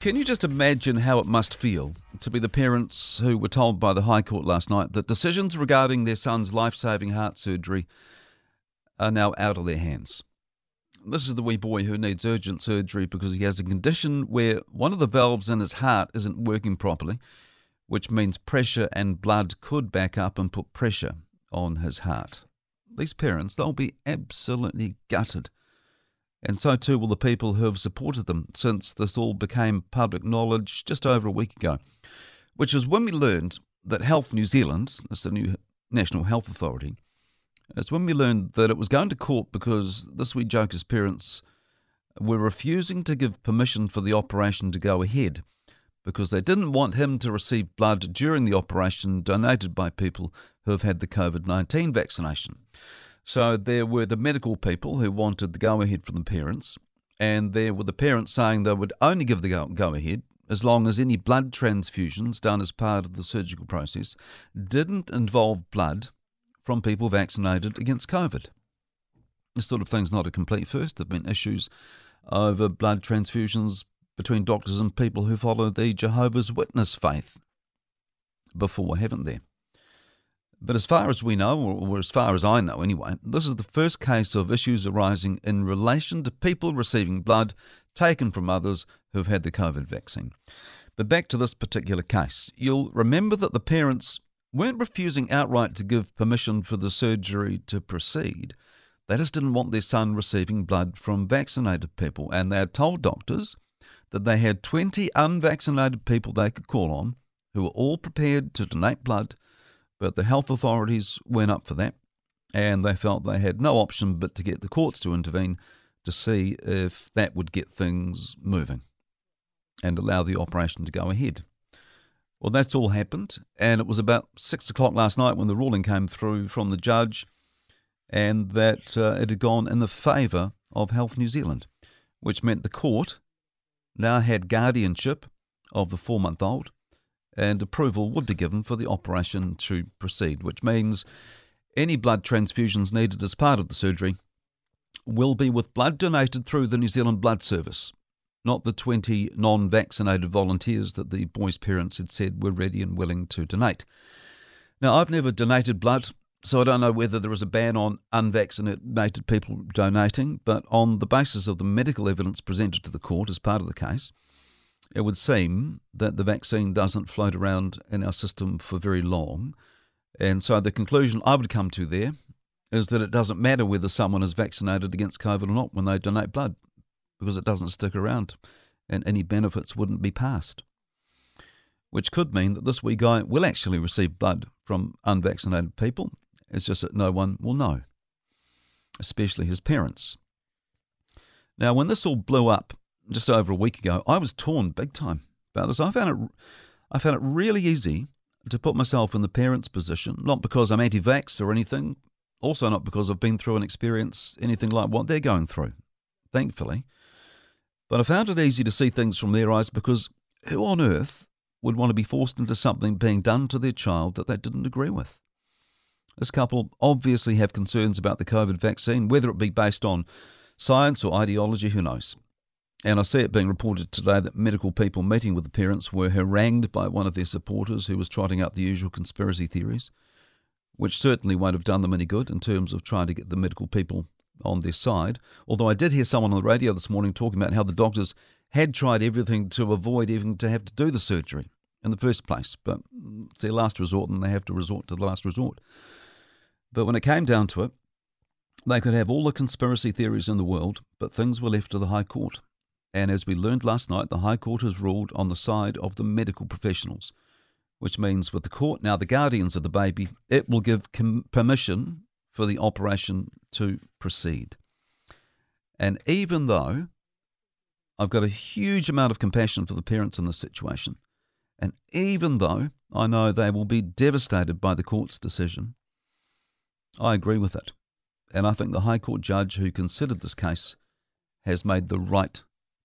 Can you just imagine how it must feel to be the parents who were told by the High Court last night that decisions regarding their son's life saving heart surgery are now out of their hands? This is the wee boy who needs urgent surgery because he has a condition where one of the valves in his heart isn't working properly, which means pressure and blood could back up and put pressure on his heart. These parents, they'll be absolutely gutted and so too will the people who have supported them since this all became public knowledge just over a week ago, which was when we learned that Health New Zealand, that's the new National Health Authority, it's when we learned that it was going to court because this wee joker's parents were refusing to give permission for the operation to go ahead because they didn't want him to receive blood during the operation donated by people who have had the COVID 19 vaccination. So there were the medical people who wanted the go ahead from the parents, and there were the parents saying they would only give the go ahead as long as any blood transfusions done as part of the surgical process didn't involve blood from people vaccinated against COVID. This sort of thing's not a complete first. There have been issues over blood transfusions between doctors and people who follow the Jehovah's Witness faith before, haven't there? But as far as we know, or as far as I know anyway, this is the first case of issues arising in relation to people receiving blood taken from others who've had the COVID vaccine. But back to this particular case, you'll remember that the parents weren't refusing outright to give permission for the surgery to proceed. They just didn't want their son receiving blood from vaccinated people, and they had told doctors that they had 20 unvaccinated people they could call on who were all prepared to donate blood but the health authorities went up for that, and they felt they had no option but to get the courts to intervene to see if that would get things moving and allow the operation to go ahead. Well, that's all happened, and it was about six o'clock last night when the ruling came through from the judge, and that uh, it had gone in the favour of Health New Zealand, which meant the court now had guardianship of the four month old and approval would be given for the operation to proceed, which means any blood transfusions needed as part of the surgery will be with blood donated through the New Zealand Blood Service, not the 20 non vaccinated volunteers that the boy's parents had said were ready and willing to donate. Now, I've never donated blood, so I don't know whether there is a ban on unvaccinated people donating, but on the basis of the medical evidence presented to the court as part of the case, it would seem that the vaccine doesn't float around in our system for very long. And so the conclusion I would come to there is that it doesn't matter whether someone is vaccinated against COVID or not when they donate blood, because it doesn't stick around and any benefits wouldn't be passed. Which could mean that this wee guy will actually receive blood from unvaccinated people. It's just that no one will know, especially his parents. Now, when this all blew up just over a week ago, I was torn big time about this. I found it, I found it really easy to put myself in the parent's position, not because I'm anti-vax or anything, also not because I've been through an experience anything like what they're going through, thankfully. But I found it easy to see things from their eyes because who on earth would want to be forced into something being done to their child that they didn't agree with? This couple obviously have concerns about the COVID vaccine, whether it be based on science or ideology, who knows. And I see it being reported today that medical people meeting with the parents were harangued by one of their supporters who was trotting out the usual conspiracy theories, which certainly won't have done them any good in terms of trying to get the medical people on their side. Although I did hear someone on the radio this morning talking about how the doctors had tried everything to avoid even to have to do the surgery in the first place, but it's their last resort and they have to resort to the last resort. But when it came down to it, they could have all the conspiracy theories in the world, but things were left to the High Court. And as we learned last night, the High Court has ruled on the side of the medical professionals, which means with the court now the guardians of the baby, it will give com- permission for the operation to proceed. And even though I've got a huge amount of compassion for the parents in this situation, and even though I know they will be devastated by the court's decision, I agree with it. And I think the High Court judge who considered this case has made the right